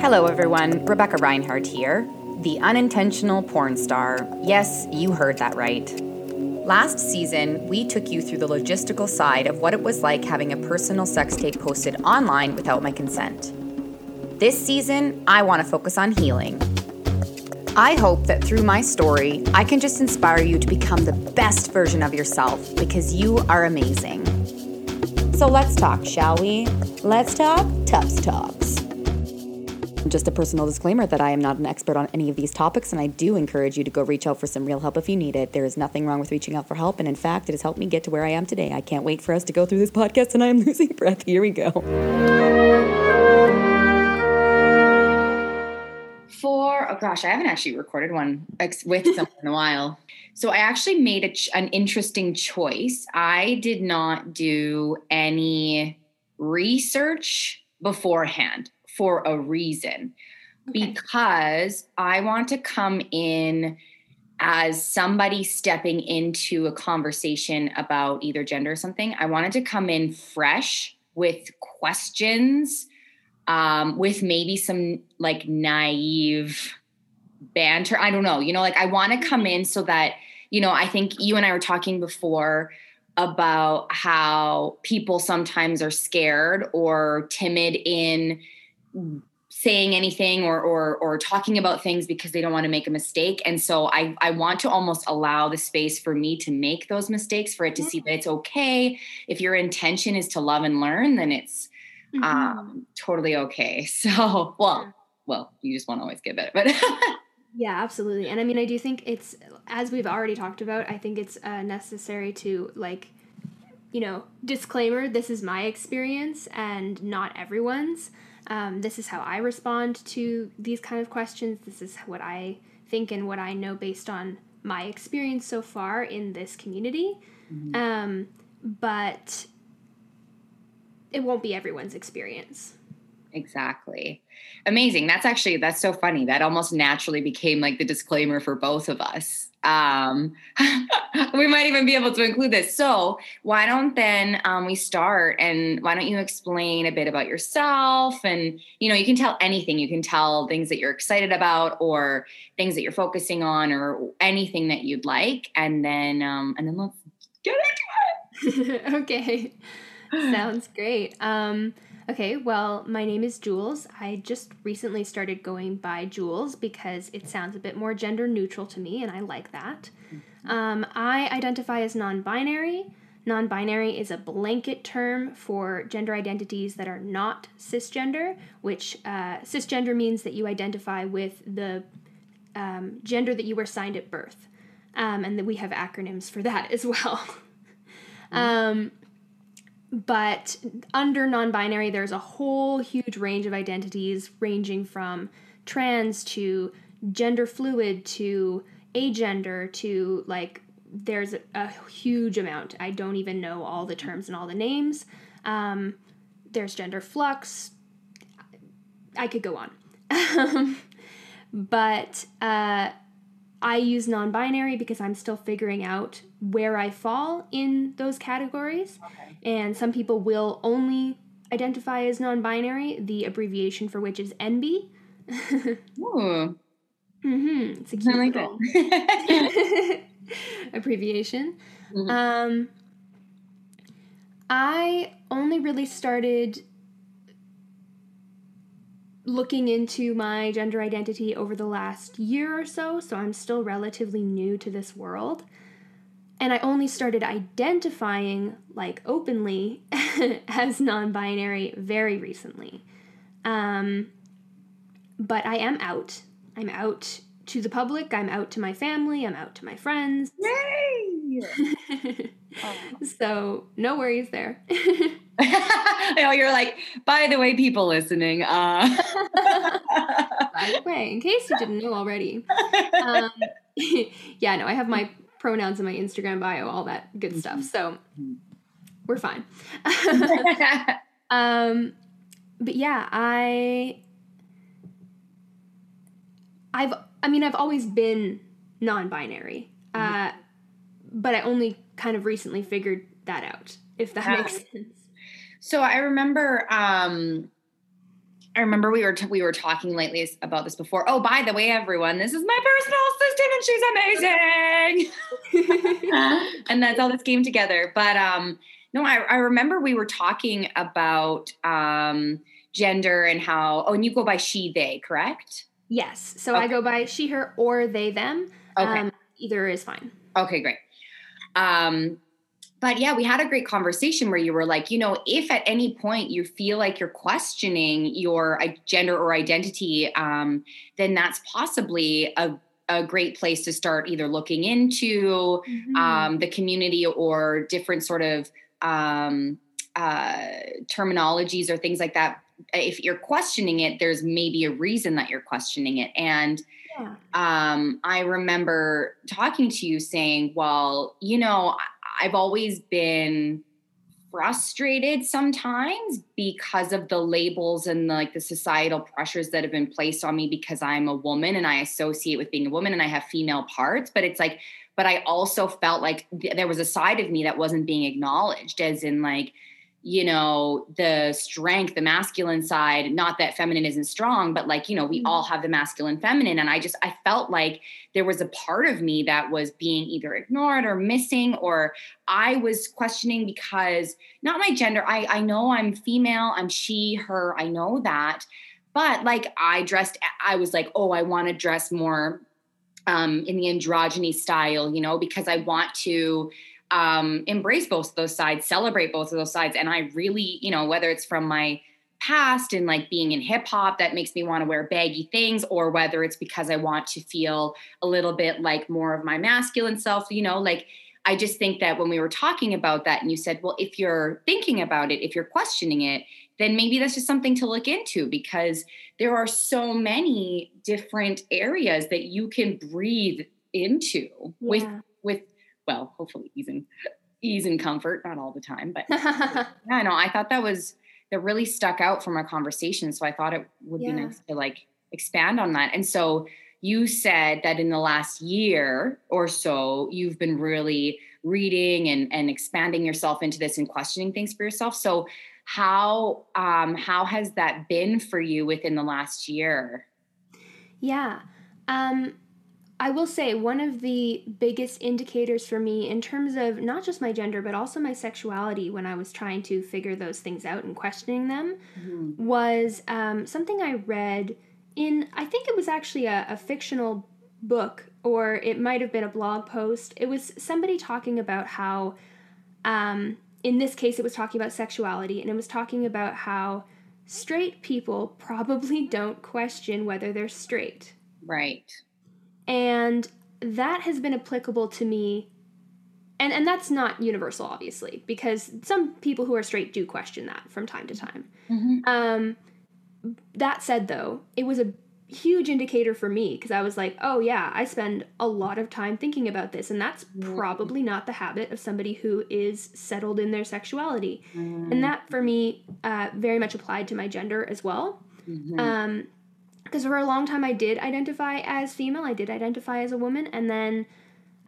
Hello, everyone. Rebecca Reinhardt here, the unintentional porn star. Yes, you heard that right. Last season, we took you through the logistical side of what it was like having a personal sex tape posted online without my consent. This season, I want to focus on healing. I hope that through my story, I can just inspire you to become the best version of yourself because you are amazing. So let's talk, shall we? Let's talk Tufts Talks. Just a personal disclaimer that I am not an expert on any of these topics, and I do encourage you to go reach out for some real help if you need it. There is nothing wrong with reaching out for help, and in fact, it has helped me get to where I am today. I can't wait for us to go through this podcast, and I am losing breath. Here we go. For, oh gosh, I haven't actually recorded one ex- with someone in a while. So I actually made a ch- an interesting choice. I did not do any research beforehand for a reason Okay. because I want to come in as somebody stepping into a conversation about either gender or something. I wanted to come in fresh with questions, um, with maybe some like naive banter. I don't know, you know, like I want to come in so that, you know, I think you and I were talking before about how people sometimes are scared or timid in saying anything or or or talking about things because they don't want to make a mistake. And so i i want to almost allow the space for me to make those mistakes for it to see that it's okay. If your intention is to love and learn then it's Mhm. um totally okay. So well well you just won't always get better but Yeah, absolutely. And I mean, I do think it's, as we've already talked about, I think it's uh, necessary to, like, you know, disclaimer this is my experience and not everyone's. Um, this is how I respond to these kind of questions. This is what I think and what I know based on my experience so far in this community. Um, but it won't be everyone's experience. Exactly. Amazing. That's actually that's so funny. That almost naturally became like the disclaimer for both of us. Um, we might even be able to include this. So why don't then um, we start and why don't you explain a bit about yourself and you know you can tell anything. You can tell things that you're excited about or things that you're focusing on or anything that you'd like, and then um, and then let's get into it. okay. Sounds great. Um, okay, well, my name is Jules. I just recently started going by Jules because it sounds a bit more gender neutral to me, and I like that. Um, I identify as non binary. Non binary is a blanket term for gender identities that are not cisgender, which uh, cisgender means that you identify with the um, gender that you were assigned at birth. Um, and that we have acronyms for that as well. Um, but under non binary, there's a whole huge range of identities ranging from trans to gender fluid to agender to like, there's a, a huge amount. I don't even know all the terms and all the names. Um, there's gender flux. I could go on. But uh, I use non binary because I'm still figuring out where I fall in those categories. And some people will only identify as non binary, the abbreviation for which is NB. Ooh, Mm-hmm. It's a cute like little abbreviation. Mhm. Um, I only really started looking into my gender identity over the last year or so, so I'm still relatively new to this world. And I only started identifying like openly as non binary very recently. Um, but I am out. I'm out to the public, I'm out to my family, I'm out to my friends. Yay! so, no worries there. I know you're like, by the way, people listening, uh By the way, in case you didn't know already. Um, yeah, no, I have my pronouns in my Instagram bio, all that good stuff. So Mhm. we're fine. um, but yeah, I, I've, I mean, I've always been non-binary, uh, but I only kind of recently figured that out, if that yeah. makes sense. So I remember um I remember we were t- we were talking lately about this before. Oh, by the way, everyone, this is my personal assistant, and she's amazing. and that's all this came together. But um, no, I, I remember we were talking about um, gender and how. Oh, and you go by she, they, correct? Yes. So okay. I go by she, her, or they, them. Okay. Um, either is fine. Okay, great. Um, but yeah, we had a great conversation where you were like, you know, if at any point you feel like you're questioning your gender or identity, um, then that's possibly a a great place to start either looking into mm-hmm. um, the community or different sort of um, uh, terminologies or things like that. If you're questioning it, there's maybe a reason that you're questioning it. And yeah. um, I remember talking to you saying, well, you know, I've always been frustrated sometimes because of the labels and the, like the societal pressures that have been placed on me because I'm a woman and I associate with being a woman and I have female parts but it's like but I also felt like th- there was a side of me that wasn't being acknowledged as in like you know the strength the masculine side not that feminine isn't strong but like you know we mm-hmm. all have the masculine feminine. And i just i felt like there was a part of me that was being either ignored or missing or i was questioning because not my gender. I i know i'm female i'm she her i know that. But like i dressed i was like oh i want to dress more um in the androgyny style you know because i want to um, embrace both of those sides, celebrate both of those sides. And I really, you know, whether it's from my past and like being in hip hop that makes me want to wear baggy things, or whether it's because I want to feel a little bit like more of my masculine self, you know, like I just think that when we were talking about that and you said, well, if you're thinking about it, if you're questioning it, then maybe that's just something to look into because there are so many different areas that you can breathe into yeah. with with well, hopefully ease and ease and comfort, not all the time, but yeah, no, I thought that was that really stuck out from our conversation. So I thought it would yeah. be nice to like expand on that. And so you said that in the last year or so, you've been really reading and, and expanding yourself into this and questioning things for yourself. So how um, how has that been for you within the last year? Yeah. Um, I will say one of the biggest indicators for me in terms of not just my gender but also my sexuality when I was trying to figure those things out and questioning them mm-hmm. was um, something I read in I think it was actually a, a fictional book or it might have been a blog post. It was somebody talking about how um, in this case it was talking about sexuality and it was talking about how straight people probably don't question whether they're straight. Right and that has been applicable to me and and that's not universal obviously because some people who are straight do question that from time to time mm-hmm. um, that said though it was a huge indicator for me because i was like oh yeah i spend a lot of time thinking about this and that's mm-hmm. probably not the habit of somebody who is settled in their sexuality mm-hmm. and that for me uh, very much applied to my gender as well mm-hmm. um, because for a long time I did identify as female, I did identify as a woman, and then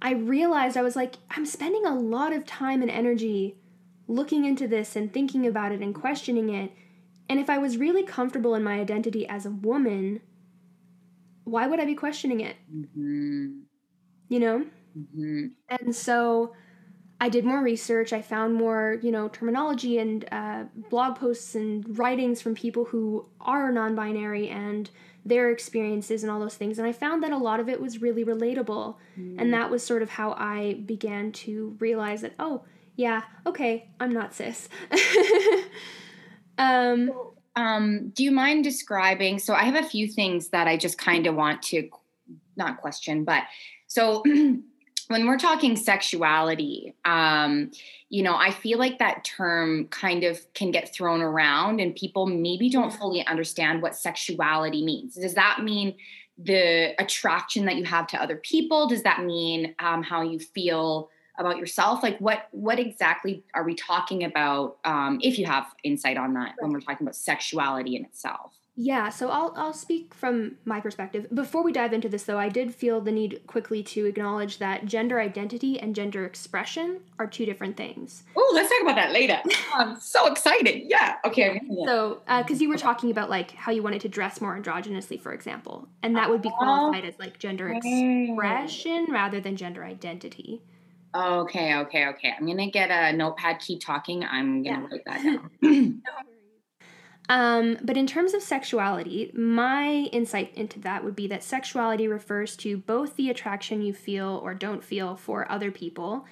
I realized I was like, I'm spending a lot of time and energy looking into this and thinking about it and questioning it. And if I was really comfortable in my identity as a woman, why would I be questioning it? Mm-hmm. You know? Mm-hmm. And so I did more research. I found more, you know, terminology and uh, blog posts and writings from people who are non binary and their experiences and all those things. And I found that a lot of it was really relatable. Mm. And that was sort of how I began to realize that, oh, yeah, okay, I'm not cis. um, um, do you mind describing? So I have a few things that I just kind of want to not question, but so when we're talking sexuality, um, you know, I feel like that term kind of can get thrown around and people maybe don't fully understand what sexuality means. Does that mean the attraction that you have to other people? Does that mean um, how you feel about yourself? Like what what exactly are we talking about? Um, if you have insight on that when we're talking about sexuality in itself. Yeah, so I'll I'll speak from my perspective. Before we dive into this though, I did feel the need quickly to acknowledge that gender identity and gender expression are two different things. Oh, let's talk about that later. I'm so excited. Yeah. Okay. So, because uh, you were talking about like how you wanted to dress more androgynously, for example, and that would be oh, qualified as like gender expression rather than gender identity. Okay, okay, okay. I'm gonna get a notepad. Keep talking. I'm gonna yeah. write that down. Um, but in terms of sexuality, my insight into that would be that sexuality refers to both the attraction you feel or don't feel for other people,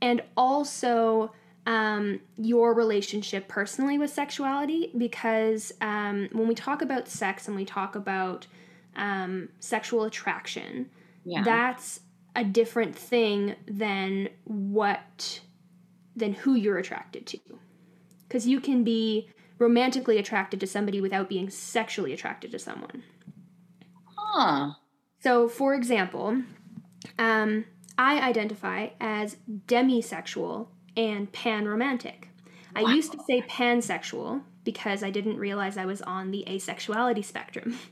and also um, your relationship personally with sexuality. Because um, when we talk about sex and we talk about um, sexual attraction, yeah. that's a different thing than what than who you're attracted to. Because you can be romantically attracted to somebody without being sexually attracted to someone. Huh. So, for example, um, I identify as demisexual and panromantic. Wow. I used to say pansexual because I didn't realize I was on the asexuality spectrum.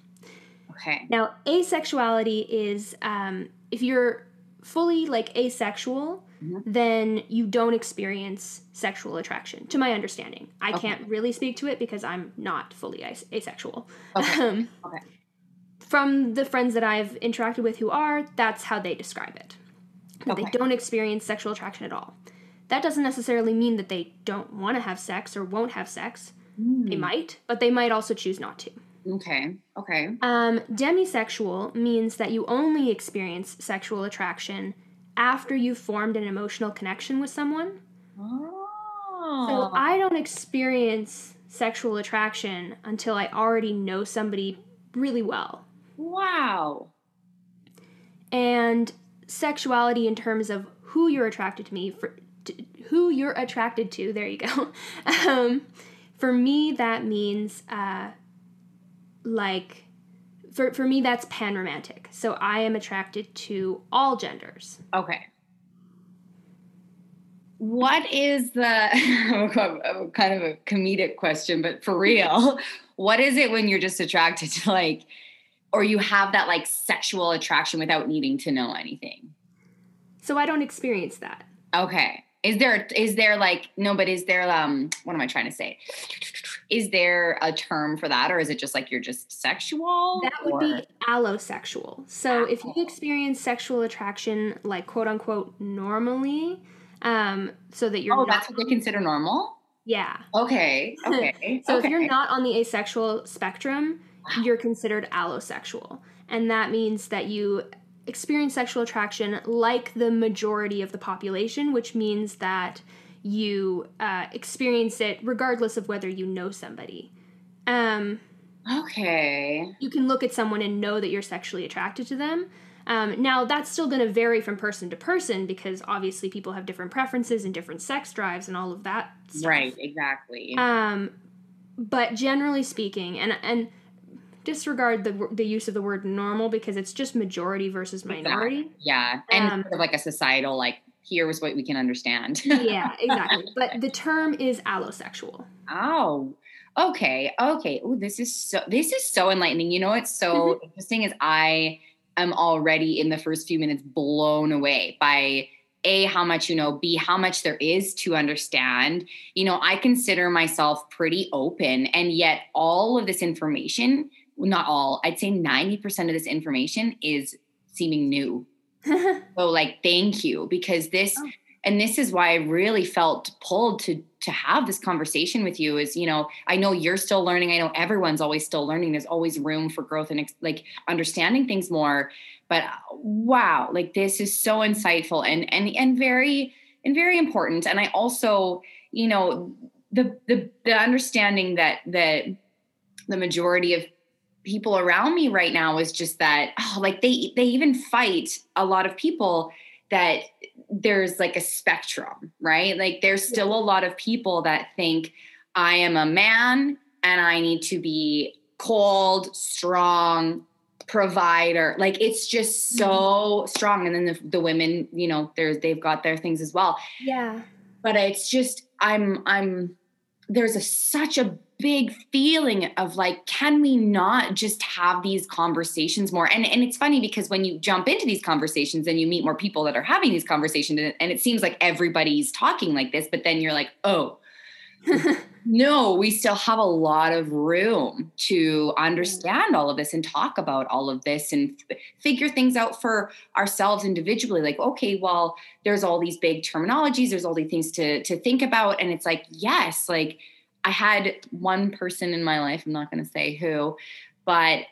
Okay. Now, asexuality is um, if you're fully like asexual, mm-hmm. then you don't experience sexual attraction, to my understanding. I okay. can't really speak to it because I'm not fully as- asexual. Okay. Um, okay. From the friends that I've interacted with who are, that's how they describe it. That okay. they don't experience sexual attraction at all. That doesn't necessarily mean that they don't want to have sex or won't have sex. Mm. They might, but they might also choose not to. Okay. Okay. Um, demisexual means that you only experience sexual attraction after you've formed an emotional connection with someone. Oh. So I don't experience sexual attraction until I already know somebody really well. Wow. And sexuality in terms of who you're attracted to me for to, who you're attracted to. There you go. um, for me, that means uh, like for for me that's panromantic. So I am attracted to all genders. Okay. What is the kind of a comedic question, but for real, what is it when you're just attracted to like or you have that like sexual attraction without needing to know anything? So I don't experience that. Okay. Is there is there like no, but is there um what am I trying to say? Is there a term for that, or is it just like you're just sexual? That would or? be allosexual. So if you experience sexual attraction, like quote unquote normally, um, so that you're oh, that's what they consider normal. Yeah. Okay. Okay. so okay. if you're not on the asexual spectrum, wow. you're considered allosexual, and that means that you experience sexual attraction like the majority of the population, which means that you uh, experience it regardless of whether you know somebody. Um, okay. You can look at someone and know that you're sexually attracted to them. Um, now, that's still going to vary from person to person because obviously people have different preferences and different sex drives and all of that. Stuff. Right, exactly. Um, but generally speaking, and and disregard the the use of the word normal because it's just majority versus minority. Exactly. Yeah, and um, sort of like a societal like here's what we can understand. yeah, exactly. But the term is allosexual. Oh, okay, okay. Oh, this is so this is so enlightening. You know, what's so mm-hmm. interesting is I am already in the first few minutes blown away by a how much you know b how much there is to understand you know i consider myself pretty open and yet all of this information not all, I'd say 90% of this information is seeming new. so like thank you because this oh. and this is why I really felt pulled to to have this conversation with you is you know I know you're still learning. I know everyone's always still learning. There's always room for growth and like understanding things more. But wow like this is so insightful and and and very and very important. And I also you know the the the understanding that that the majority of people around me right now is just that oh, like they they even fight a lot of people that there's like a spectrum right? Like there's still a lot of people that think i am a man and i need to be cold strong provider. Like it's just so mm-hmm. strong. And then the, the women you know there's they've got their things as well. Yeah. But it's just i'm i'm there's a such a big feeling of like can we not just have these conversations more? And and it's funny because when you jump into these conversations and you meet more people that are having these conversations and, and it seems like everybody's talking like this but then you're like oh no we still have a lot of room to understand all of this and talk about all of this and f- figure things out for ourselves individually. Like okay well there's all these big terminologies there's all these things to to think about. And it's like yes like I had one person in my life, I'm not going to say who, but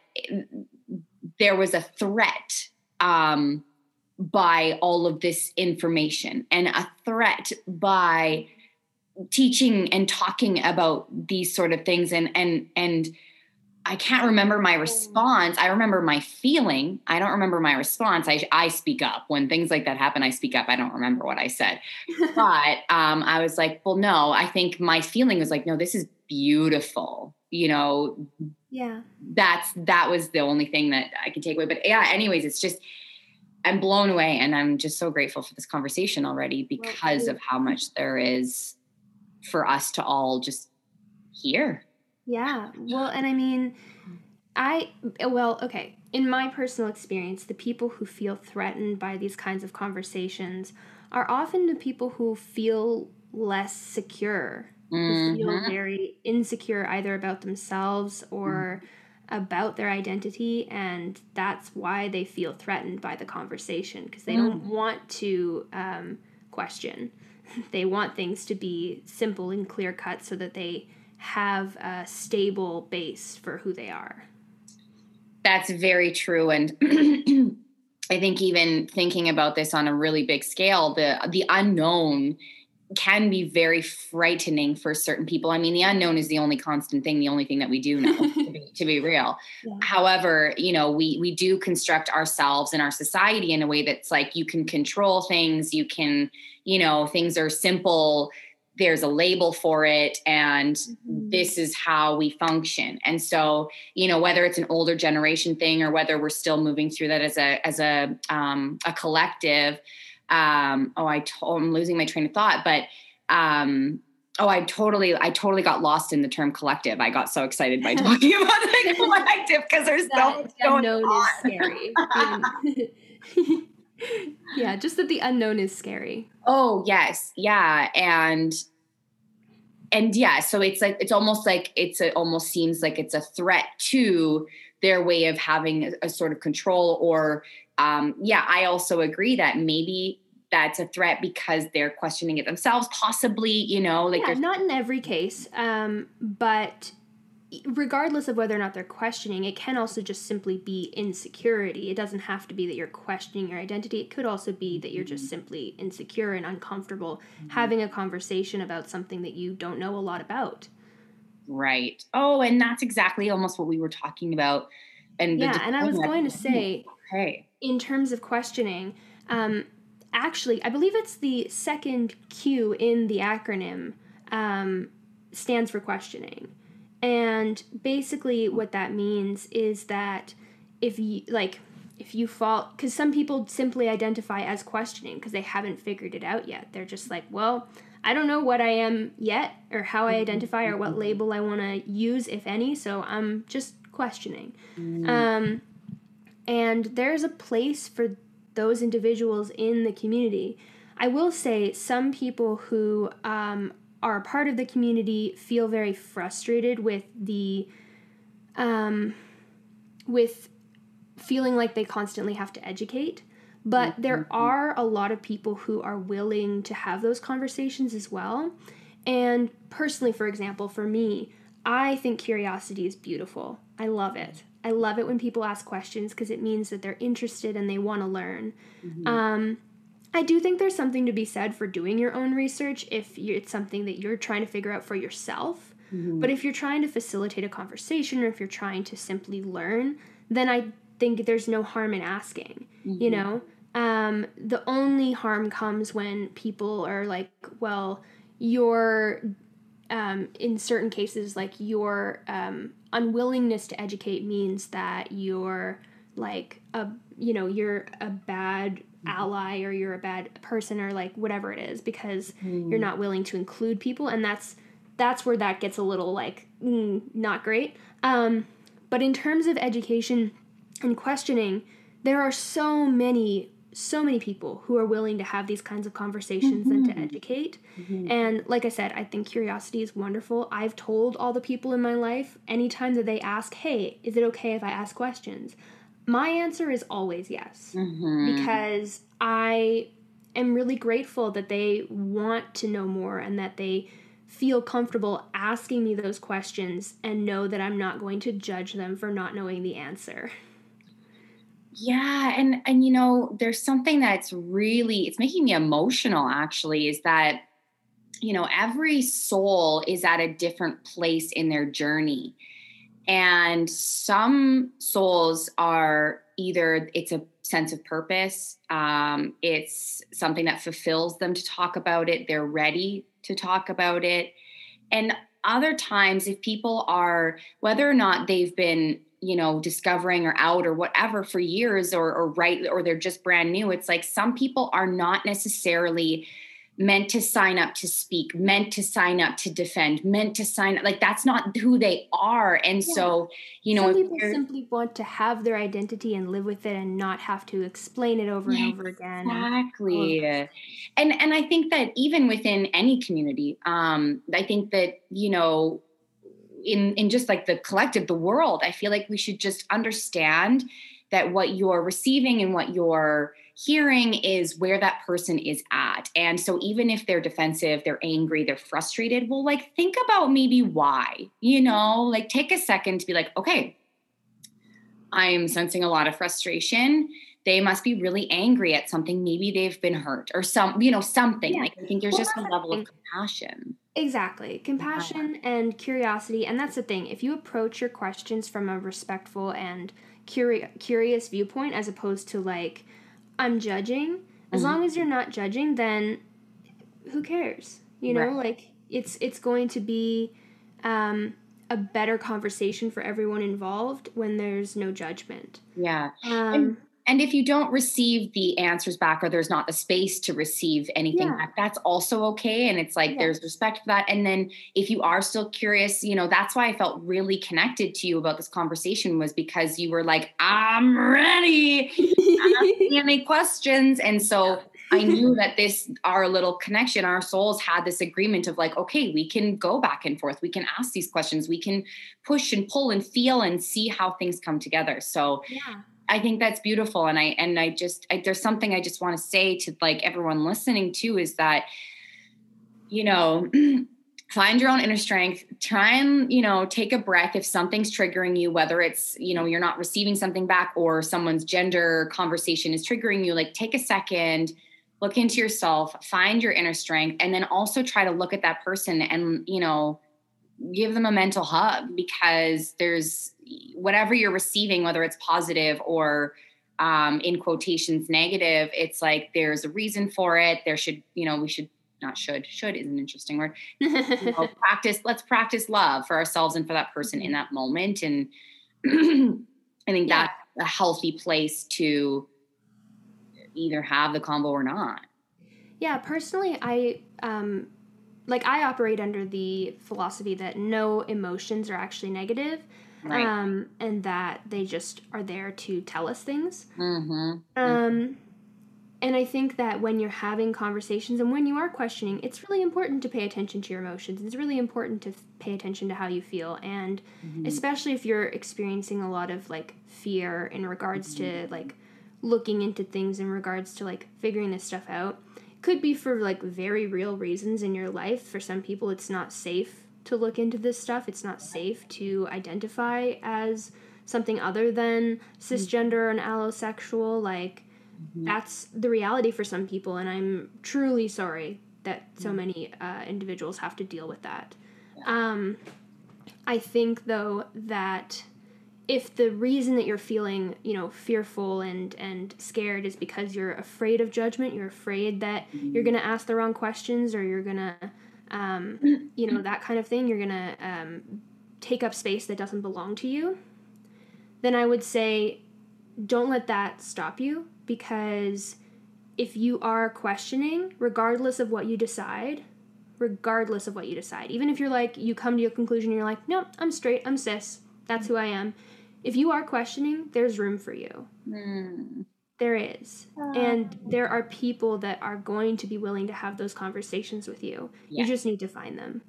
there was a threat um, by all of this information and a threat by teaching and talking about these sort of things and and and I can't remember my response. I remember my feeling. I don't remember my response. I, I speak up when things like that happen. I speak up. I don't remember what I said, but um, I was like, well, no. I think my feeling was like, no, this is beautiful. You know, yeah. That's that was the only thing that I could take away. But yeah, anyways, it's just I'm blown away, and I'm just so grateful for this conversation already because of how much there is for us to all just hear. Yeah. Well, and I mean, I, well, okay. In my personal experience, the people who feel threatened by these kinds of conversations are often the people who feel less secure, mm-hmm. who feel mm-hmm. very insecure either about themselves or mm-hmm. about their identity. And that's why they feel threatened by the conversation because they mm-hmm. don't want to um, question. they want things to be simple and clear cut so that they have a stable base for who they are. That's very true. And I think even thinking about this on a really big scale, the the unknown can be very frightening for certain people. I mean, the unknown is the only constant thing, the only thing that we do know, to, be, to, be, real. Yeah. However, you know, we we do construct ourselves and our society in a way that's like you can control things, you can, you know, things are simple there's a label for it and mm-hmm. this is how we function and so you know whether it's an older generation thing or whether we're still moving through that as a as a um, a collective um, oh I i'm losing my train of thought but um, oh i totally i totally got lost in the term collective i got so excited by talking about the collective because there's that so much going on. is scary yeah, just that the unknown is scary. Oh, yes. Yeah. And and yeah, so it's like it's almost like it's a, almost seems like it's a threat to their way of having a, a sort of control or um yeah, I also agree that maybe that's a threat because they're questioning it themselves possibly you know like yeah, not in every case um, but regardless of whether or not they're questioning, it can also just simply be insecurity. It doesn't have to be that you're questioning your identity. It could also be that you're just mm-hmm. simply insecure and uncomfortable mm-hmm. having a conversation about something that you don't know a lot about. Right. Oh, and that's exactly almost what we were talking about. And yeah, and I was going to say, okay, in terms of questioning, um, actually, I believe it's the second Q in the acronym um, stands for questioning. And basically, what that means is that if you like, if you fall, because some people simply identify as questioning because they haven't figured it out yet. They're just like, well, I don't know what I am yet, or how I identify, or what label I want to use, if any. So I'm just questioning. Mm. Um, and there's a place for those individuals in the community. I will say some people who um, are a part of the community feel very frustrated with the um, with feeling like they constantly have to educate. But mm-hmm. there are a lot of people who are willing to have those conversations as well. And personally for example for me i think curiosity is beautiful. I love it. I love it when people ask questions because it means that they're interested and they want to learn. Mm-hmm. um, I do think there's something to be said for doing your own research if it's something that you're trying to figure out for yourself. Mm-hmm. But if you're trying to facilitate a conversation or if you're trying to simply learn, then I think there's no harm in asking. Mm-hmm. You know, um, the only harm comes when people are like, well, your um, in certain cases, like your um, unwillingness to educate means that you're like a you know you're a bad. Ally or you're a bad person or like whatever it is because mm. you're not willing to include people and that's that's where that gets a little like mm, not great. Um, but in terms of education and questioning, there are so many so many people who are willing to have these kinds of conversations mm-hmm. and to educate. Mm-hmm. And like I said, I think curiosity is wonderful. I've told all the people in my life anytime that they ask, "Hey, is it okay if I ask questions?" My answer is always yes. Mm-hmm. Because I am really grateful that they want to know more and that they feel comfortable asking me those questions and know that I'm not going to judge them for not knowing the answer. Yeah, and and you know, there's something that's really it's making me emotional actually is that you know, every soul is at a different place in their journey. And some souls are either it's a sense of purpose, um, it's something that fulfills them to talk about it, they're ready to talk about it. And other times, if people are, whether or not they've been you know discovering or out or whatever for years or or right or they're just brand new it's like some people are not necessarily meant to sign up to speak meant to sign up to defend meant to sign up like that's not who they are. And yeah. so you know some people simply want to have their identity and live with it and not have to explain it over yeah, and over again exactly. and, and and i think that even within any community um i think that you know in in just like the collective the world i feel like we should just understand that what you're receiving and what you're hearing is where that person is at and so even if they're defensive they're angry they're frustrated well like think about maybe why you know like take a second to be like okay i'm sensing a lot of frustration they must be really angry at something maybe they've been hurt or some you know something yeah. like i think there's well, just a level of compassion Exactly. Compassion and curiosity. And that's the thing. If you approach your questions from a respectful and curi- curious viewpoint as opposed to like, I'm judging, as mm-hmm. long as you're not judging, then who cares? You know, right. like it's it's going to be um, a better conversation for everyone involved when there's no judgment. Yeah. Um, and and if you don't receive the answers back or there's not the space to receive anything yeah. back, that's also okay. And it's like yeah. there's respect for that. And then if you are still curious, you know, that's why I felt really connected to you about this conversation was because you were like, I'm ready. any questions. And so I knew that this, our little connection, our souls had this agreement of like, okay, we can go back and forth. We can ask these questions. We can push and pull and feel and see how things come together. So, yeah I think that's beautiful. And I, and I just, I, there's something I just want to say to like everyone listening too is that, you know, find your own inner strength try and you know take a breath if something's triggering you whether it's you know you're not receiving something back or someone's gender conversation is triggering you like take a second look into yourself find your inner strength and then also try to look at that person and you know give them a mental hug because there's whatever you're receiving, whether it's positive or um, in quotations negative, it's like there's a reason for it. There should, you know, we should not should should is an interesting word. you know, practice. Let's practice love for ourselves and for that person in that moment. And I think yeah. that's a healthy place to either have the combo or not. Yeah, personally, I um, like I operate under the philosophy that no emotions are actually negative. Right. Um, and that they just are there to tell us things. Mm-hmm. Um, and I think that when you're having conversations and when you are questioning, it's really important to pay attention to your emotions. It's really important to pay attention to how you feel. And mm-hmm. especially if you're experiencing a lot of like fear in regards mm-hmm. to like looking into things in regards to like figuring this stuff out. Could be for like very real reasons in your life. For some people, it's not safe to look into this stuff. It's not safe to identify as something other than cisgender and allosexual. Like, mm-hmm. that's the reality for some people, and I'm truly sorry that so mm-hmm. many uh, individuals have to deal with that. Um, I think, though, that if the reason that you're feeling, you know, fearful and and scared is because you're afraid of judgment, you're afraid that you're going to ask the wrong questions or you're going to um, you know, that kind of thing, you're going to um, take up space that doesn't belong to you, then I would say don't let that stop you because if you are questioning, regardless of what you decide, regardless of what you decide. Even if you're like, you come to your conclusion, you're like, nope, I'm straight, I'm cis, that's who I am. If you are questioning, there's room for you. Mm. There is. And there are people that are going to be willing to have those conversations with you. Yes. You just need to find them.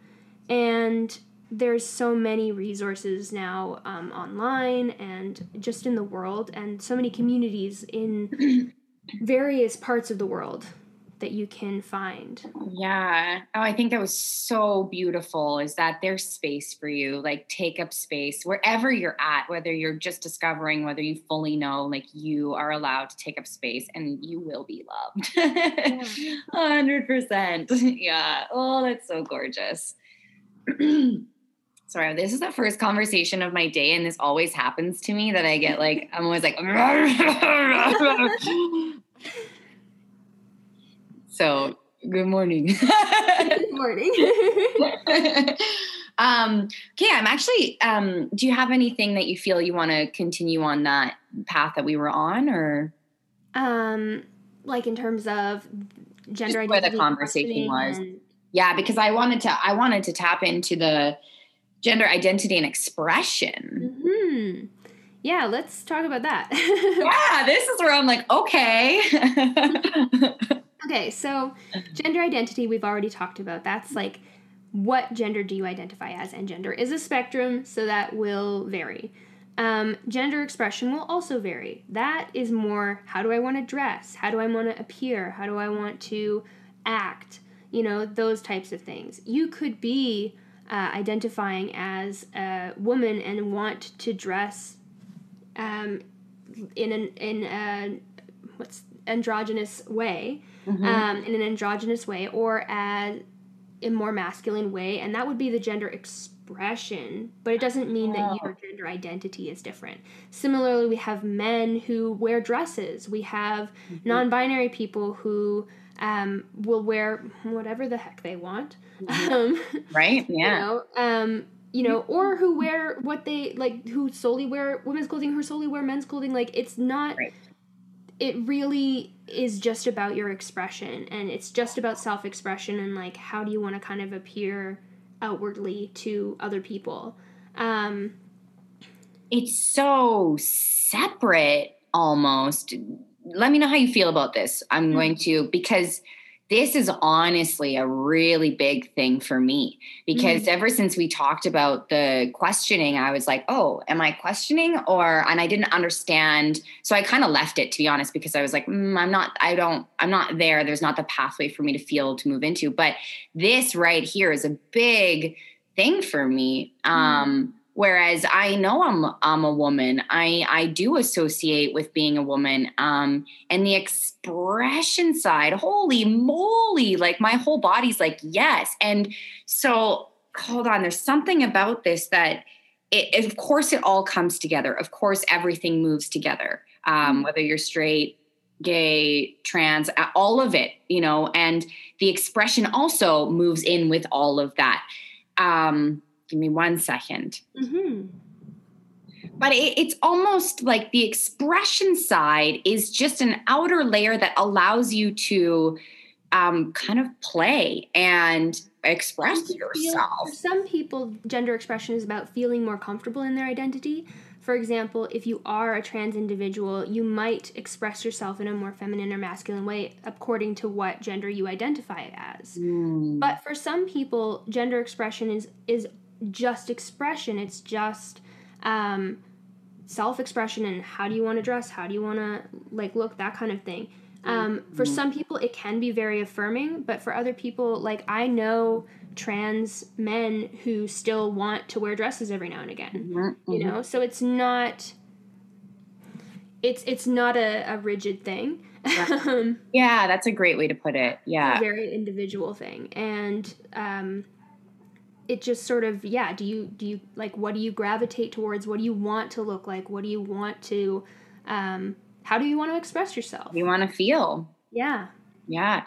And there's so many resources now um, online and just in the world, and so many communities in various parts of the world that you can find. Yeah. Oh, I think that was so beautiful is that there's space for you. Like take up space wherever you're at, whether you're just discovering, whether you fully know, like you are allowed to take up space and you will be loved. hundred percent. Yeah. Oh, that's so gorgeous. Sorry, this is the first conversation of my day, and this always happens to me that I get like, I'm always like, So, good morning. good morning. um, okay, I'm actually, um, do you have anything that you feel you want to continue on that path that we were on or? Um, like in terms of gender Just identity. Where the conversation was. Yeah, because I wanted to, I wanted to tap into the gender identity and expression. hmm Yeah, let's talk about that. yeah, this is where I'm like, okay. Okay, so gender identity we've already talked about. That's like what gender do you identify as? And gender is a spectrum, so that will vary. Um, gender expression will also vary. That is more how do I want to dress? How do I want to appear? How do I want to act? You know, those types of things. You could be uh, identifying as a woman and want to dress um, in an in a what's androgynous way mm-hmm. um, in an androgynous way or as a more masculine way, and that would be the gender expression, but it doesn't mean that your gender identity is different. Similarly, we have men who wear dresses, we have mm-hmm. non binary people who um, will wear whatever the heck they want. Mm-hmm. Um, right? Yeah. You know, um, you know, or who wear what they like, who solely wear women's clothing, who solely wear men's clothing. Like, it's not. Right it really is just about your expression and it's just about self-expression and like how do you want to kind of appear outwardly to other people. Um it's so separate almost. Let me know how you feel about this. I'm mm-hmm. going to because this is honestly a really big thing for me because mm-hmm. ever since we talked about the questioning i was like oh am i questioning or and i didn't understand so i kind of left it to be honest because i was like mm, i'm not i don't i'm not there there's not the pathway for me to feel to move into but this right here is a big thing for me mm-hmm. um whereas i know i'm i'm a woman. I i do associate with being a woman um and the expression side holy moly like my whole body's like yes. And so hold on there's something about this that it, of course it all comes together. Of course everything moves together um mm-hmm. whether you're straight gay trans all of it you know and the expression also moves in with all of that. Um give me one second. Mm-hmm. But it, it's almost like the expression side is just an outer layer that allows you to um, kind of play and express yourself. For some people, gender expression is about feeling more comfortable in their identity. For example, if you are a trans individual, you might express yourself in a more feminine or masculine way according to what gender you identify as. Mm. But for some people, gender expression is is just expression. It's just um, self expression and how do you want to dress? How do you want to like look? That kind of thing. Um, for mm-hmm. some people, it can be very affirming, but for other people, like I know trans men who still want to wear dresses every now and again. Mm-hmm. You mm-hmm. know, so it's not. It's it's not a, a rigid thing. Um, yeah, that's a great way to put it. Yeah, very individual thing, and um, it just sort of yeah do you do you like what do you gravitate towards? What do you want to look like? What do you want to um how do you want to express yourself? You want to feel. Yeah. Yeah.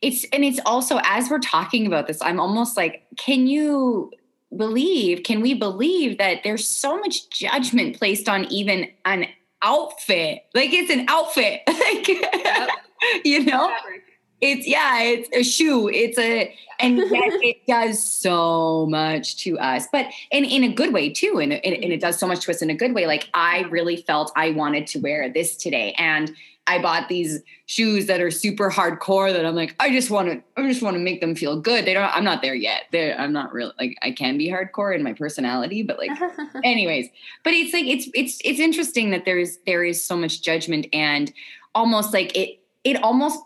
It's and it's also as we're talking about this i'm almost like can you believe can we believe that there's so much judgment placed on even an outfit? Like it's an outfit. Like yep. you know? Fabric it's yeah, it's a shoe. It's a and yet it does so much to us, but in in a good way too. And, and, and it does so much to us in a good way. Like I really felt I wanted to wear this today, and I bought these shoes that are super hardcore that I'm like, I just want to, I just want to make them feel good. They don't, I'm not there yet. They're, I'm not really like, I can be hardcore in my personality, but like, anyways, but it's like, it's, it's, it's interesting that there's, there is so much judgment and almost like it, it almost,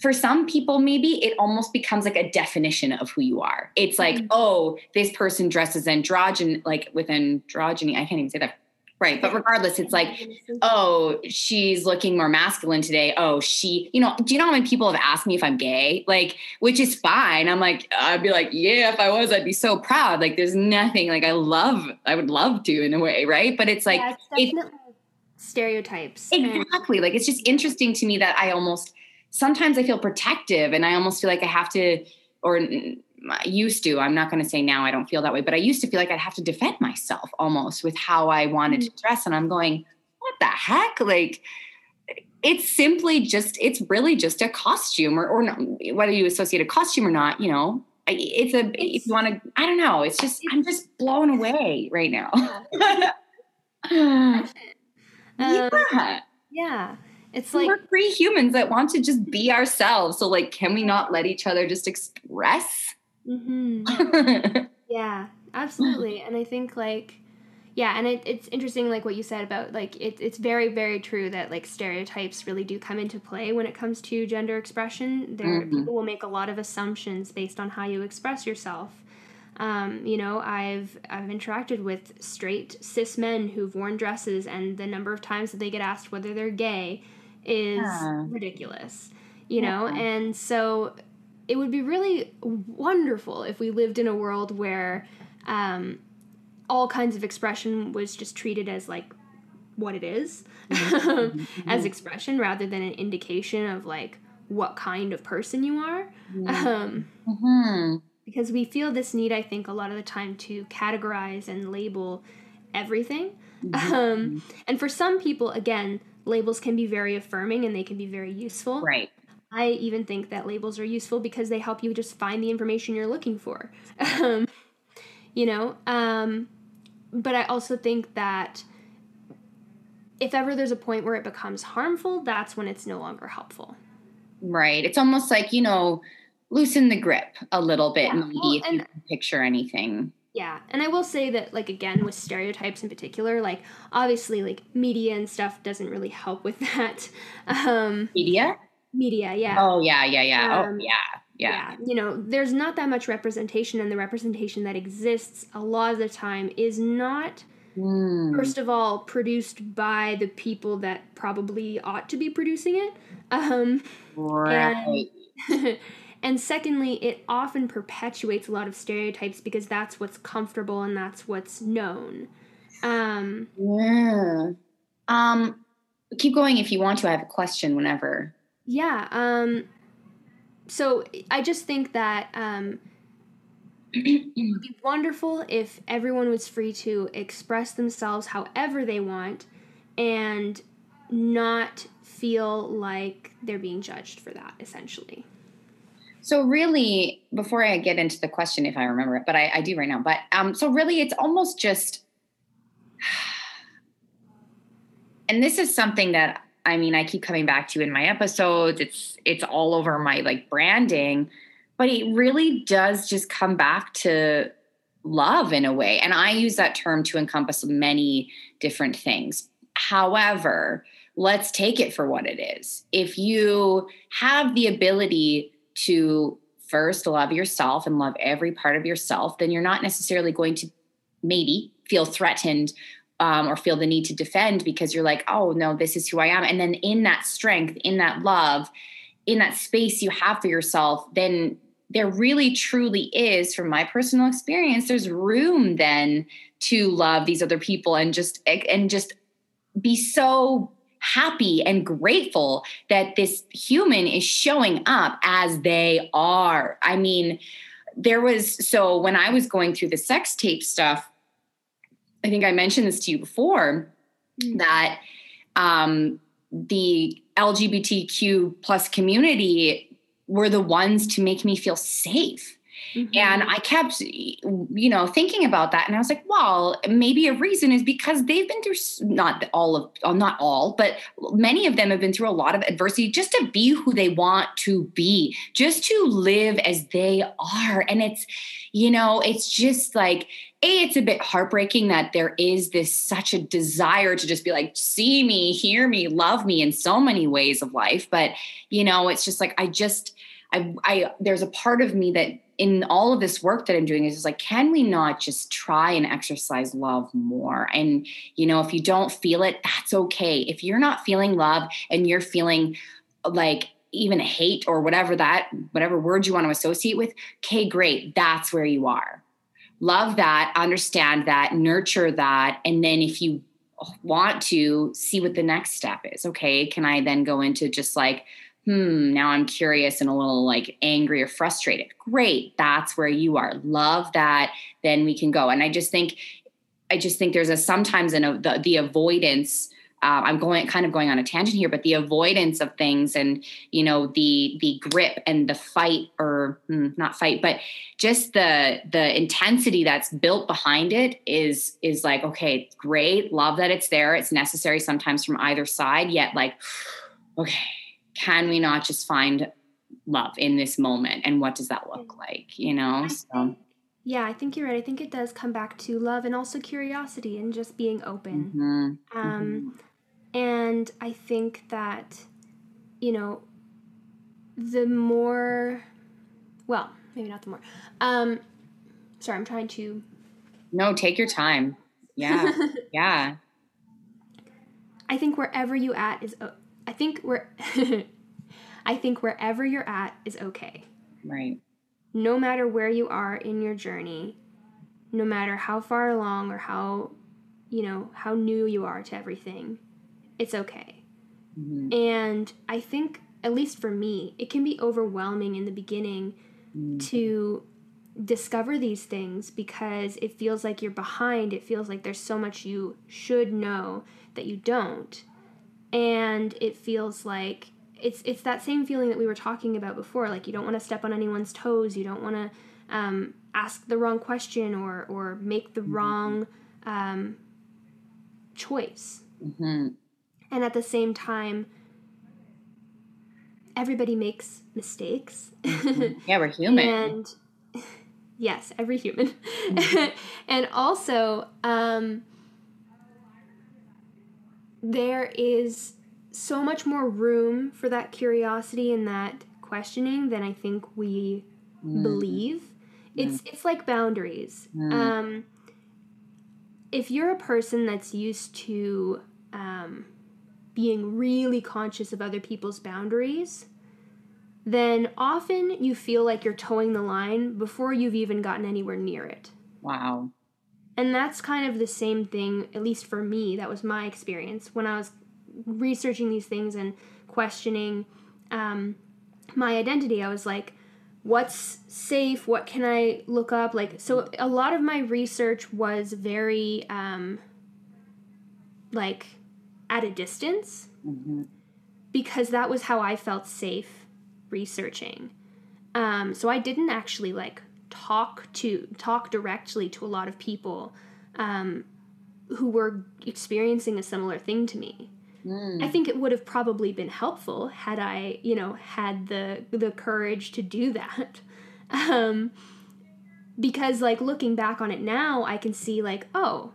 for some people, maybe it almost becomes like a definition of who you are. It's like, mm-hmm. oh, this person dresses androgyn, like with androgyny. I can't even say that Right. But regardless, it's like, oh, she's looking more masculine today. Oh, she, you know, do you know how many people have asked me if I'm gay? Like, which is fine. I'm like, I'd be like, yeah, if I was, I'd be so proud. Like, there's nothing like I love, I would love to in a way. Right. But it's like, yeah, it's definitely stereotypes. Exactly. And- like, it's just interesting to me that I almost, sometimes I feel protective and I almost feel like I have to, or I used to, I'm not going to say now I don't feel that way, but I used to feel like I'd have to defend myself almost with how I wanted mm-hmm. to dress. And I'm going, what the heck? Like, it's simply just, it's really just a costume or, or not, whether you associate a costume or not, you know, it's a, it's, if you want to, I don't know. It's just, I'm just blown away right now. um, yeah. Yeah. It's like we're free humans that want to just be ourselves. So like, can we not let each other just express Mm-hmm. yeah, absolutely. And I think like yeah, and it, it's interesting like what you said about like it, it's very very true that like stereotypes really do come into play when it comes to gender expression. There mm-hmm. people will make a lot of assumptions based on how you express yourself. Um, you know, I've I've interacted with straight cis men who've worn dresses, and the number of times that they get asked whether they're gay is yeah. ridiculous. You yeah. know, and so it would be really wonderful if we lived in a world where um, all kinds of expression was just treated as like what it is, mm-hmm. as expression rather than an indication of like what kind of person you are. Mm-hmm. Um, mm-hmm. Because we feel this need, I think, a lot of the time to categorize and label everything. Mm-hmm. Um, and for some people, again, labels can be very affirming and they can be very useful. Right. I even think that labels are useful because they help you just find the information you're looking for. um, you know, um, but I also think that if ever there's a point where it becomes harmful, that's when it's no longer helpful. Right. It's almost like, you know, loosen the grip a little bit, yeah. maybe well, if you can picture anything. Yeah. And I will say that, like, again, with stereotypes in particular, like, obviously, like, media and stuff doesn't really help with that. Um, media? media yeah oh yeah yeah yeah oh, um, oh yeah yeah. yeah. You know, there's not that much representation, and the representation that exists a lot of the time is not, mm. first of all, produced by the people that probably ought to be producing it. Um, right. And, and secondly, it often perpetuates a lot of stereotypes because that's what's comfortable and that's what's known. Um, yeah. Um, keep going if you want to. I have a question whenever. Yeah. Um, so I just think that um, it would be wonderful if everyone was free to express themselves however they want and not feel like they're being judged for that, essentially. So really, before I get into the question, if I remember it, but I, I do right now. But um, so really, it's almost just, and this is something that I mean, I keep coming back to in my episodes. It's it's all over my like branding, but it really does just come back to love in a way. And I use that term to encompass many different things. However, let's take it for what it is. If you have the ability to first love yourself and love every part of yourself, then you're not necessarily going to maybe feel threatened um, or feel the need to defend because you're like, oh no, this is who I am. And then in that strength, in that love, in that space you have for yourself, then there really truly is, from my personal experience, there's room then to love these other people and just and just be so happy and grateful that this human is showing up as they are. I mean, there was so when I was going through the sex tape stuff, I think I mentioned this to you before mm-hmm. that um, the LGBTQ plus community were the ones to make me feel safe. Mm-hmm. And I kept, you know, thinking about that. And I was like, well, maybe a reason is because they've been through not all of, uh, not all, but many of them have been through a lot of adversity just to be who they want to be, just to live as they are. And it's, you know, it's just like, a, it's a bit heartbreaking that there is this such a desire to just be like, see me, hear me, love me in so many ways of life. But, you know, it's just like, I just, I, I, there's a part of me that in all of this work that I'm doing is just like, can we not just try and exercise love more? And, you know, if you don't feel it, that's okay. If you're not feeling love and you're feeling like even hate or whatever that, whatever word you want to associate with, okay, great. That's where you are. Love that, understand that, nurture that. And then if you want to see what the next step is, okay, can I then go into just like, hmm, now I'm curious and a little like angry or frustrated. Great. That's where you are. Love that. Then we can go. And I just think, I just think there's a sometimes in a, the, the avoidance. Uh, I'm going kind of going on a tangent here, but the avoidance of things and you know the the grip and the fight or hmm, not fight, but just the the intensity that's built behind it is is like okay, great, love that it's there. It's necessary sometimes from either side. Yet like, okay, can we not just find love in this moment? And what does that look like you know? So yeah i think you're right. I think it does come back to love and also curiosity and just being open. Mm-hmm. um mm-hmm. and i think that you know the more well maybe not the more um sorry i'm trying to no take your time. Yeah yeah. I think wherever you at is I think where I think wherever you're at is okay. Right. No matter where you are in your journey, no matter how far along or how you know, how new you are to everything, it's okay. Mm-hmm. And I think at least for me, it can be overwhelming in the beginning mm-hmm. to discover these things because it feels like you're behind. It feels like there's so much you should know that you don't and it feels like it's it's that same feeling that we were talking about before like you don't want to step on anyone's toes you don't want to um, ask the wrong question or or make the mm-hmm. wrong um, choice mm-hmm. and at the same time everybody makes mistakes mm-hmm. yeah we're human and yes every human mm-hmm. and also um, there is so much more room for that curiosity and that questioning than I think we mm. believe. It's mm. it's like boundaries. Mm. Um, if you're a person that's used to um, being really conscious of other people's boundaries, then often you feel like you're toeing the line before you've even gotten anywhere near it. Wow. And that's kind of the same thing, at least for me, that was my experience when I was researching these things and questioning um, my identity. I was like, what's safe? What can I look up? Like, so a lot of my research was very, um, like, at a distance mm-hmm. because that was how I felt safe researching. Um, so I didn't actually like talk to talk directly to a lot of people um, who were experiencing a similar thing to me. Mm. I think it would have probably been helpful had I, you know, had the the courage to do that. Um, because like looking back on it now, I can see like, oh,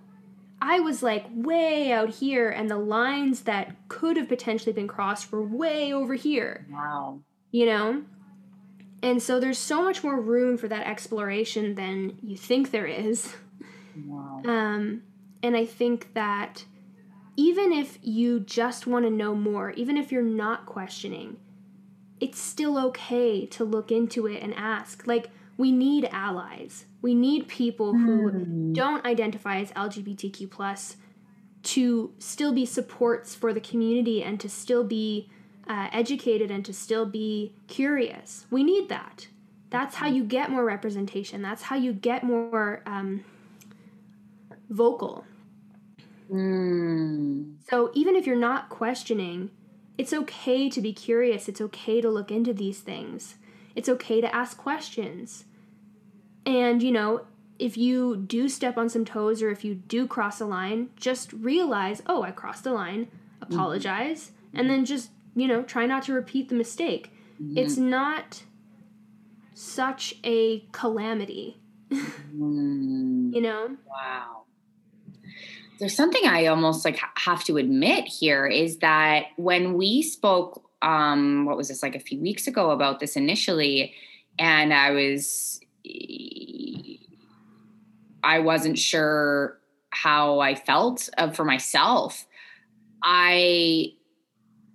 I was like way out here and the lines that could have potentially been crossed were way over here. Wow. You know? And so there's so much more room for that exploration than you think there is. Wow. Um, and I think that even if you just want to know more, even if you're not questioning, it's still okay to look into it and ask. Like, we need allies. We need people who mm. don't identify as LGBTQ plus to still be supports for the community and to still be uh, educated and to still be curious. We need that. That's how you get more representation. That's how you get more um, vocal. Mm. So even if you're not questioning, it's okay to be curious. It's okay to look into these things. It's okay to ask questions. And, you know, if you do step on some toes or if you do cross a line, just realize, oh, I crossed a line, mm-hmm. apologize, mm-hmm. and then just, you know, try not to repeat the mistake. Mm-hmm. It's not such a calamity. mm. You know? Wow. There's something I almost like have to admit here is that when we spoke um what was this like a few weeks ago about this initially and I was I wasn't sure how I felt uh, for myself. I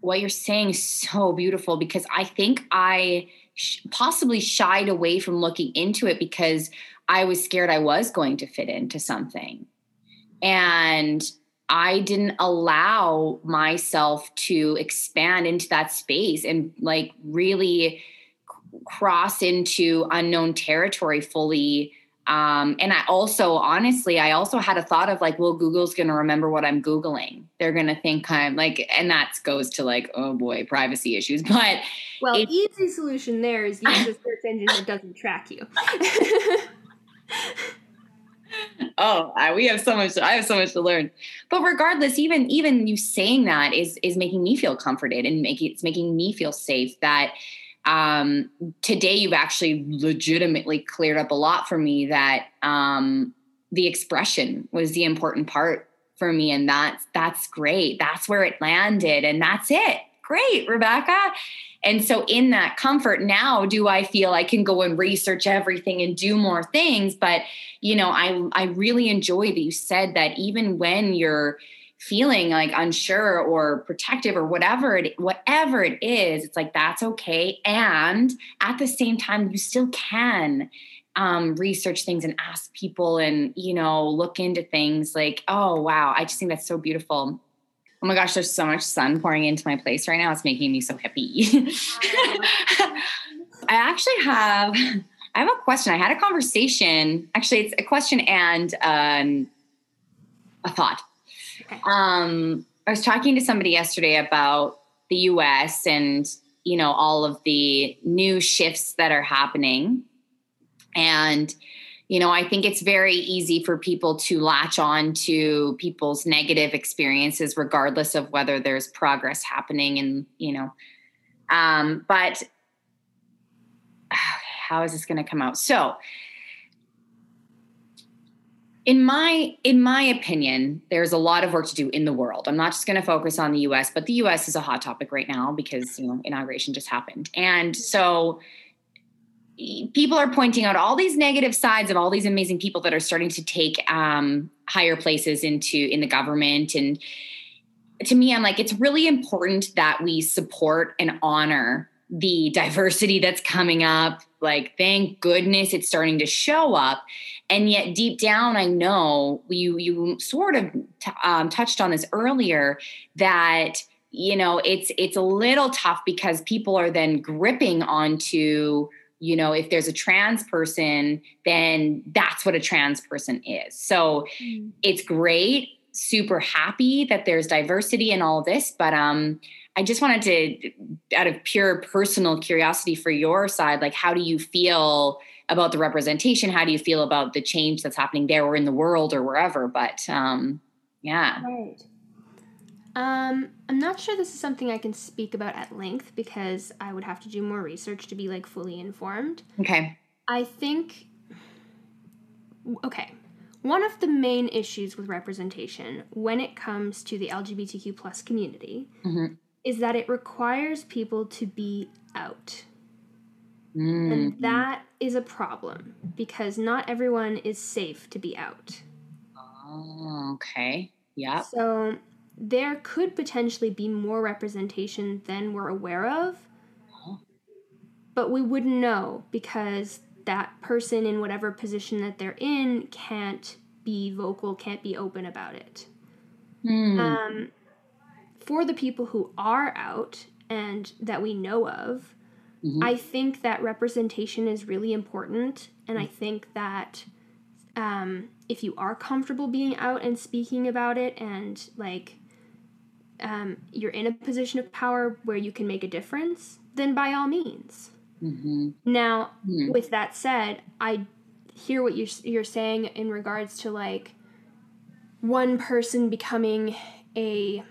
what you're saying is so beautiful because I think I sh- possibly shied away from looking into it because I was scared I was going to fit into something. And I didn't allow myself to expand into that space and like really cross into unknown territory fully um, and I also, honestly, I also had a thought of like, well, Google's going to remember what I'm Googling. They're going to think I'm like, and that goes to like, oh boy, privacy issues. But well, it, easy solution there is use a search engine that doesn't track you. oh, I, we have so much. I have so much to learn. But regardless, even even you saying that is is making me feel comforted and making it's making me feel safe that um, today you've actually legitimately cleared up a lot for me that um, the expression was the important part for me and that's that's great. That's where it landed and that's it. Great rebecca. And so in that comfort now do i feel i can go and research everything and do more things but you know i i really enjoy that you said that even when you're feeling like unsure or protective or whatever it whatever it is it's like that's okay and at the same time you still can um, research things and ask people and you know look into things like oh wow i just think that's so beautiful. Oh my gosh there's so much sun pouring into my place right now it's making me so happy. I actually have i have a question i had a conversation actually it's a question and um, a thought um, I was talking to somebody yesterday about the US and, you know, all of the new shifts that are happening. And, you know, I think it's very easy for people to latch on to people's negative experiences, regardless of whether there's progress happening. And, you know, um, but how is this going to come out? So, in my in my opinion there's a lot of work to do in the world. I'm not just going to focus on the us but the us is a hot topic right now because you know inauguration just happened. And so people are pointing out all these negative sides of all these amazing people that are starting to take um, higher places into in the government. And to me i'm like it's really important that we support and honor the diversity that's coming up like thank goodness it's starting to show up and yet deep down i know you you sort of t- um, touched on this earlier that you know it's it's a little tough because people are then gripping onto you know if there's a trans person then that's what a trans person is so mm. it's great super happy that there's diversity and all this but um I just wanted to, out of pure personal curiosity for your side, like how do you feel about the representation? How do you feel about the change that's happening there or in the world or wherever? But um, yeah. Right. Um, I'm not sure this is something I can speak about at length because I would have to do more research to be like fully informed. Okay. I think, okay, one of the main issues with representation when it comes to the LGBTQ plus community mm-hmm is that it requires people to be out. Mm. And that is a problem because not everyone is safe to be out. Oh, okay. Yeah. So there could potentially be more representation than we're aware of. Oh. But we wouldn't know because that person in whatever position that they're in can't be vocal, can't be open about it. Mm. Um, for the people who are out and that we know of, mm-hmm. I think that representation is really important. And I think that um, if you are comfortable being out and speaking about it and like um, you're in a position of power where you can make a difference, then by all means. Mm-hmm. Now, mm-hmm. with that said, I hear what you're, you're saying in regards to like one person becoming a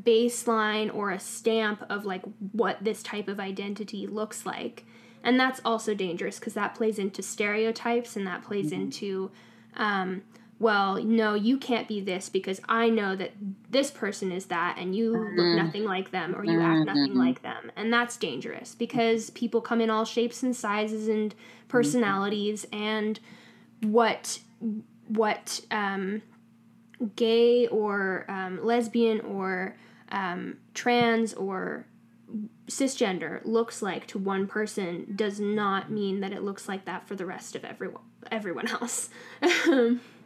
baseline or a stamp of like what this type of identity looks like. And that's also dangerous because that plays into stereotypes and that plays mm-hmm. into um, well, no, you can't be this because I know that this person is that and you mm-hmm. look nothing like them or you mm-hmm. act nothing mm-hmm. like them. And that's dangerous because people come in all shapes and sizes and personalities mm-hmm. and what what um, gay or um, lesbian or um, trans or cisgender looks like to one person does not mean that it looks like that for the rest of everyone everyone else.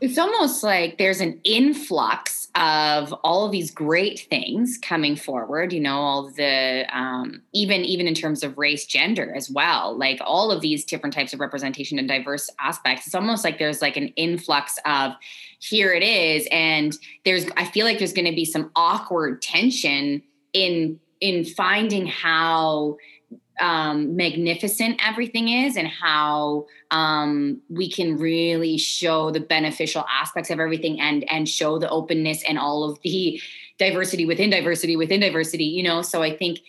it's almost like there's an influx of all of these great things coming forward you know all the um, even even in terms of race gender as well like all of these different types of representation and diverse aspects. It's almost like there's like an influx of here it is and there's i feel like there's going to be some awkward tension in in finding how um, magnificent everything is and how um, we can really show the beneficial aspects of everything and and show the openness and all of the diversity within diversity within diversity you know? So i think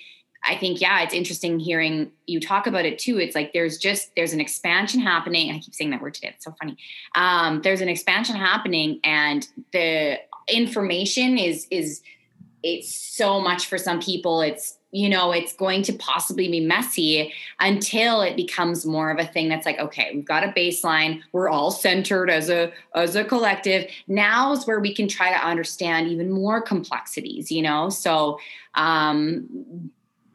i think yeah it's interesting hearing you talk about it too. It's like there's just there's an expansion happening. I keep saying that word today. It's so funny. Um, there's an expansion happening and the information is is it's so much for some people. It's you know it's going to possibly be messy until it becomes more of a thing that's like okay we've got a baseline. We're all centered as a as a collective. Now is where we can try to understand even more complexities you know? So um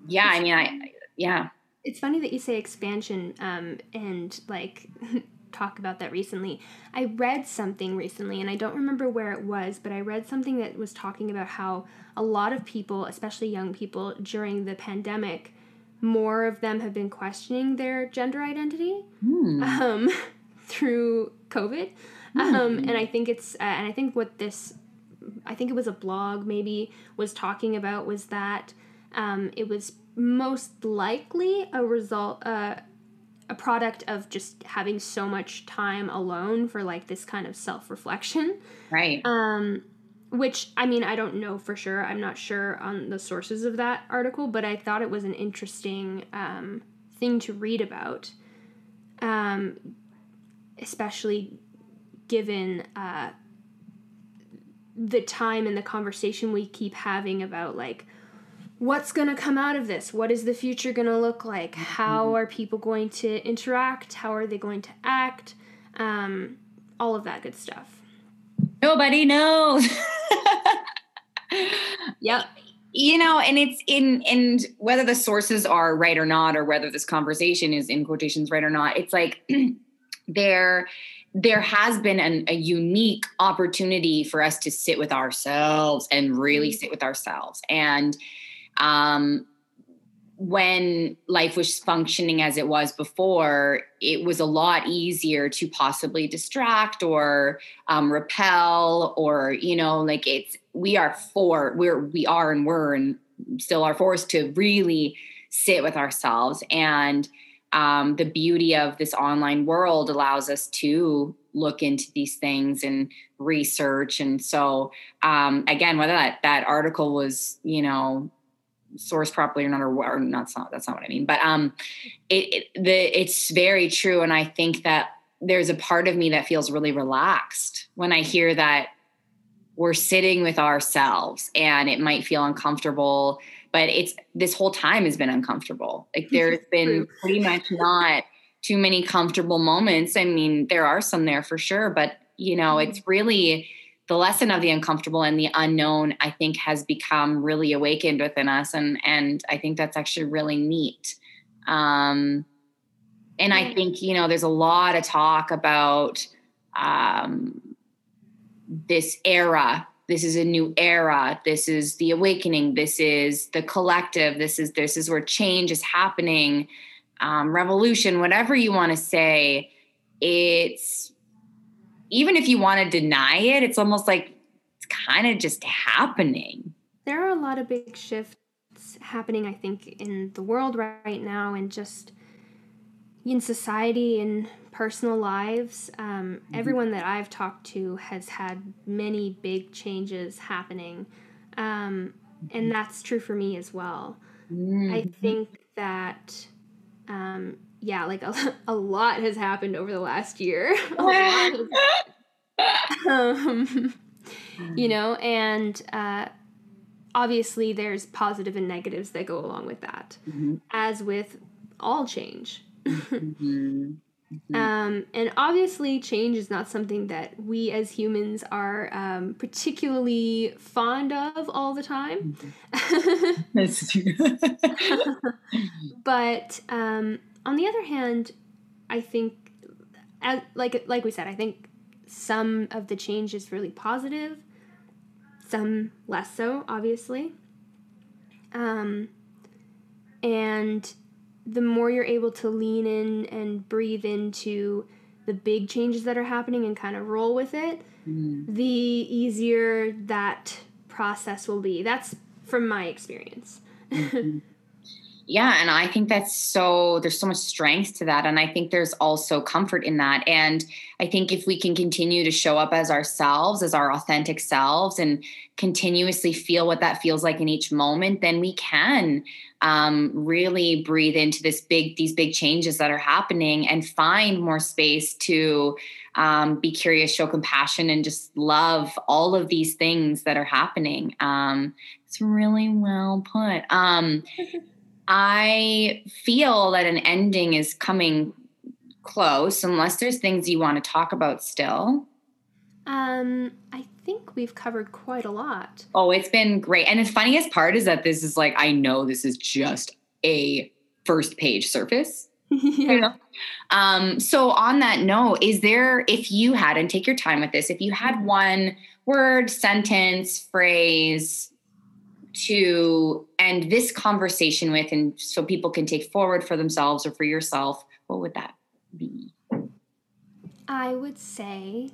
yeah i mean i yeah. It's funny that you say expansion um and like talk about that recently. I read something recently, and I don't remember where it was, but I read something that was talking about how a lot of people, especially young people, during the pandemic, more of them have been questioning their gender identity mm. um, through COVID. Mm. Um, and I think it's, uh, and I think what this, I think it was a blog maybe, was talking about was that um, it was most likely a result, uh, a product of just having so much time alone for like this kind of self-reflection. Right. Um which i mean i don't know for sure. I'm not sure on the sources of that article but i thought it was an interesting um, thing to read about. Um, especially given uh, the time and the conversation we keep having about like what's going to come out of this? What is the future going to look like? How mm-hmm. are people going to interact? How are they going to act? Um, all of that good stuff. Nobody knows. yep. You know, and it's in and whether the sources are right or not, or whether this conversation is in quotations right or not, it's like there there has been an, a unique opportunity for us to sit with ourselves and really mm-hmm. sit with ourselves and um, when life was functioning as it was before, it was a lot easier to possibly distract or um, repel, or you know, like it's we are for we're we are and we're and still are forced to really sit with ourselves. And um, the beauty of this online world allows us to look into these things and research. And so um, again whether that that article was you know source properly or not, or, or not, that's not, that's not what I mean. But um, it, it the it's very true, and I think that there's a part of me that feels really relaxed when I hear that we're sitting with ourselves, and it might feel uncomfortable, but it's this whole time has been uncomfortable. Like there's been pretty much not too many comfortable moments. I mean, there are some there for sure, but you know, mm-hmm. it's really the lesson of the uncomfortable and the unknown i think has become really awakened within us and and i think that's actually really neat. Um and i think you know there's a lot of talk about um this era. This is a new era. This is the awakening. This is the collective. This is this is where change is happening. Um, revolution whatever you want to say it's even if you want to deny it, it's almost like it's kind of just happening. There are a lot of big shifts happening, I think, in the world right now and just in society and personal lives. Um, mm-hmm. Everyone that I've talked to has had many big changes happening. Um, and mm-hmm. that's true for me as well. Mm-hmm. I think that, um, yeah, like a, a lot has happened over the last year. um, you know, and uh, obviously there's positive and negatives that go along with that, mm-hmm. as with all change. mm-hmm. Mm-hmm. Um, and obviously, change is not something that we as humans are um, particularly fond of all the time. Mm-hmm. but um, on the other hand, I think, as, like like we said, I think some of the change is really positive, some less so, obviously. Um, and the more you're able to lean in and breathe into the big changes that are happening and kind of roll with it, mm. the easier that process will be. That's from my experience. mm-hmm. Yeah, and I think that's so there's so much strength to that and I think there's also comfort in that and I think if we can continue to show up as ourselves, as our authentic selves and continuously feel what that feels like in each moment, then we can um, really breathe into this big these big changes that are happening and find more space to um, be curious show compassion and just love all of these things that are happening. Um, it's really well put. Um, i feel that an ending is coming close unless there's things you want to talk about still um, I think we've covered quite a lot. Oh, it's been great. And the funniest part is that this is like, I know this is just a first page surface. yeah. You know? Um, so on that note, is there, if you had, and take your time with this, if you had one word, sentence, phrase to end this conversation with, and so people can take forward for themselves or for yourself, what would that be? I would say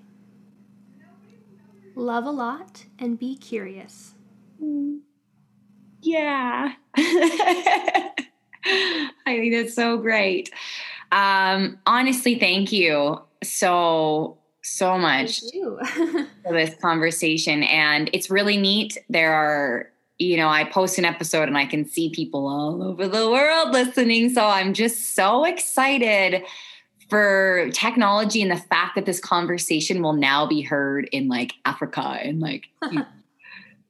love a lot, and be curious. Yeah. I think that's so great. Um, honestly, thank you so so much for this conversation and it's really neat there are you know i post an episode and i can see people all over the world listening. So i'm just so excited for technology and the fact that this conversation will now be heard in like Africa and like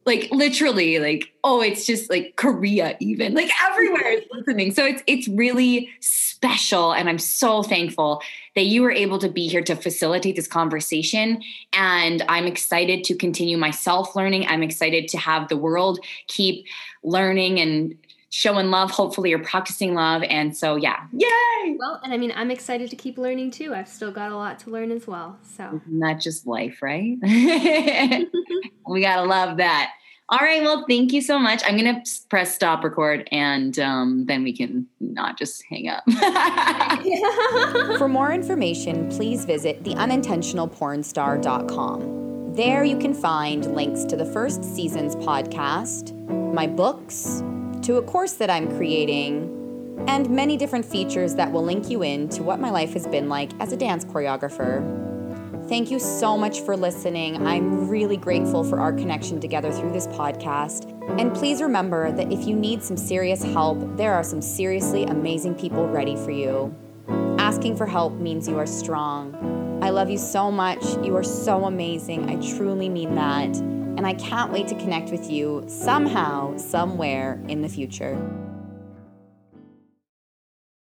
like literally like oh it's just like Korea even. Like everywhere is listening. So it's it's really special and I'm so thankful that you were able to be here to facilitate this conversation. And I'm excited to continue my self learning I'm excited to have the world keep learning and showing love. Hopefully, you're practicing love. And so, yeah, yay! Well, and I mean, I'm excited to keep learning too. I've still got a lot to learn as well. So, not just life, right? we got to love that. All right. Well, thank you so much. I'm going to press stop record and um, then we can not just hang up. For more information, please visit theunintentionalpornstar.com. There you can find links to the first season's podcast, my books, to a course that I'm creating, and many different features that will link you in to what my life has been like as a dance choreographer. Thank you so much for listening. I'm really grateful for our connection together through this podcast. And please remember that if you need some serious help, there are some seriously amazing people ready for you. Asking for help means you are strong. I love you so much. You are so amazing. I truly mean that and I can't wait to connect with you somehow, somewhere in the future.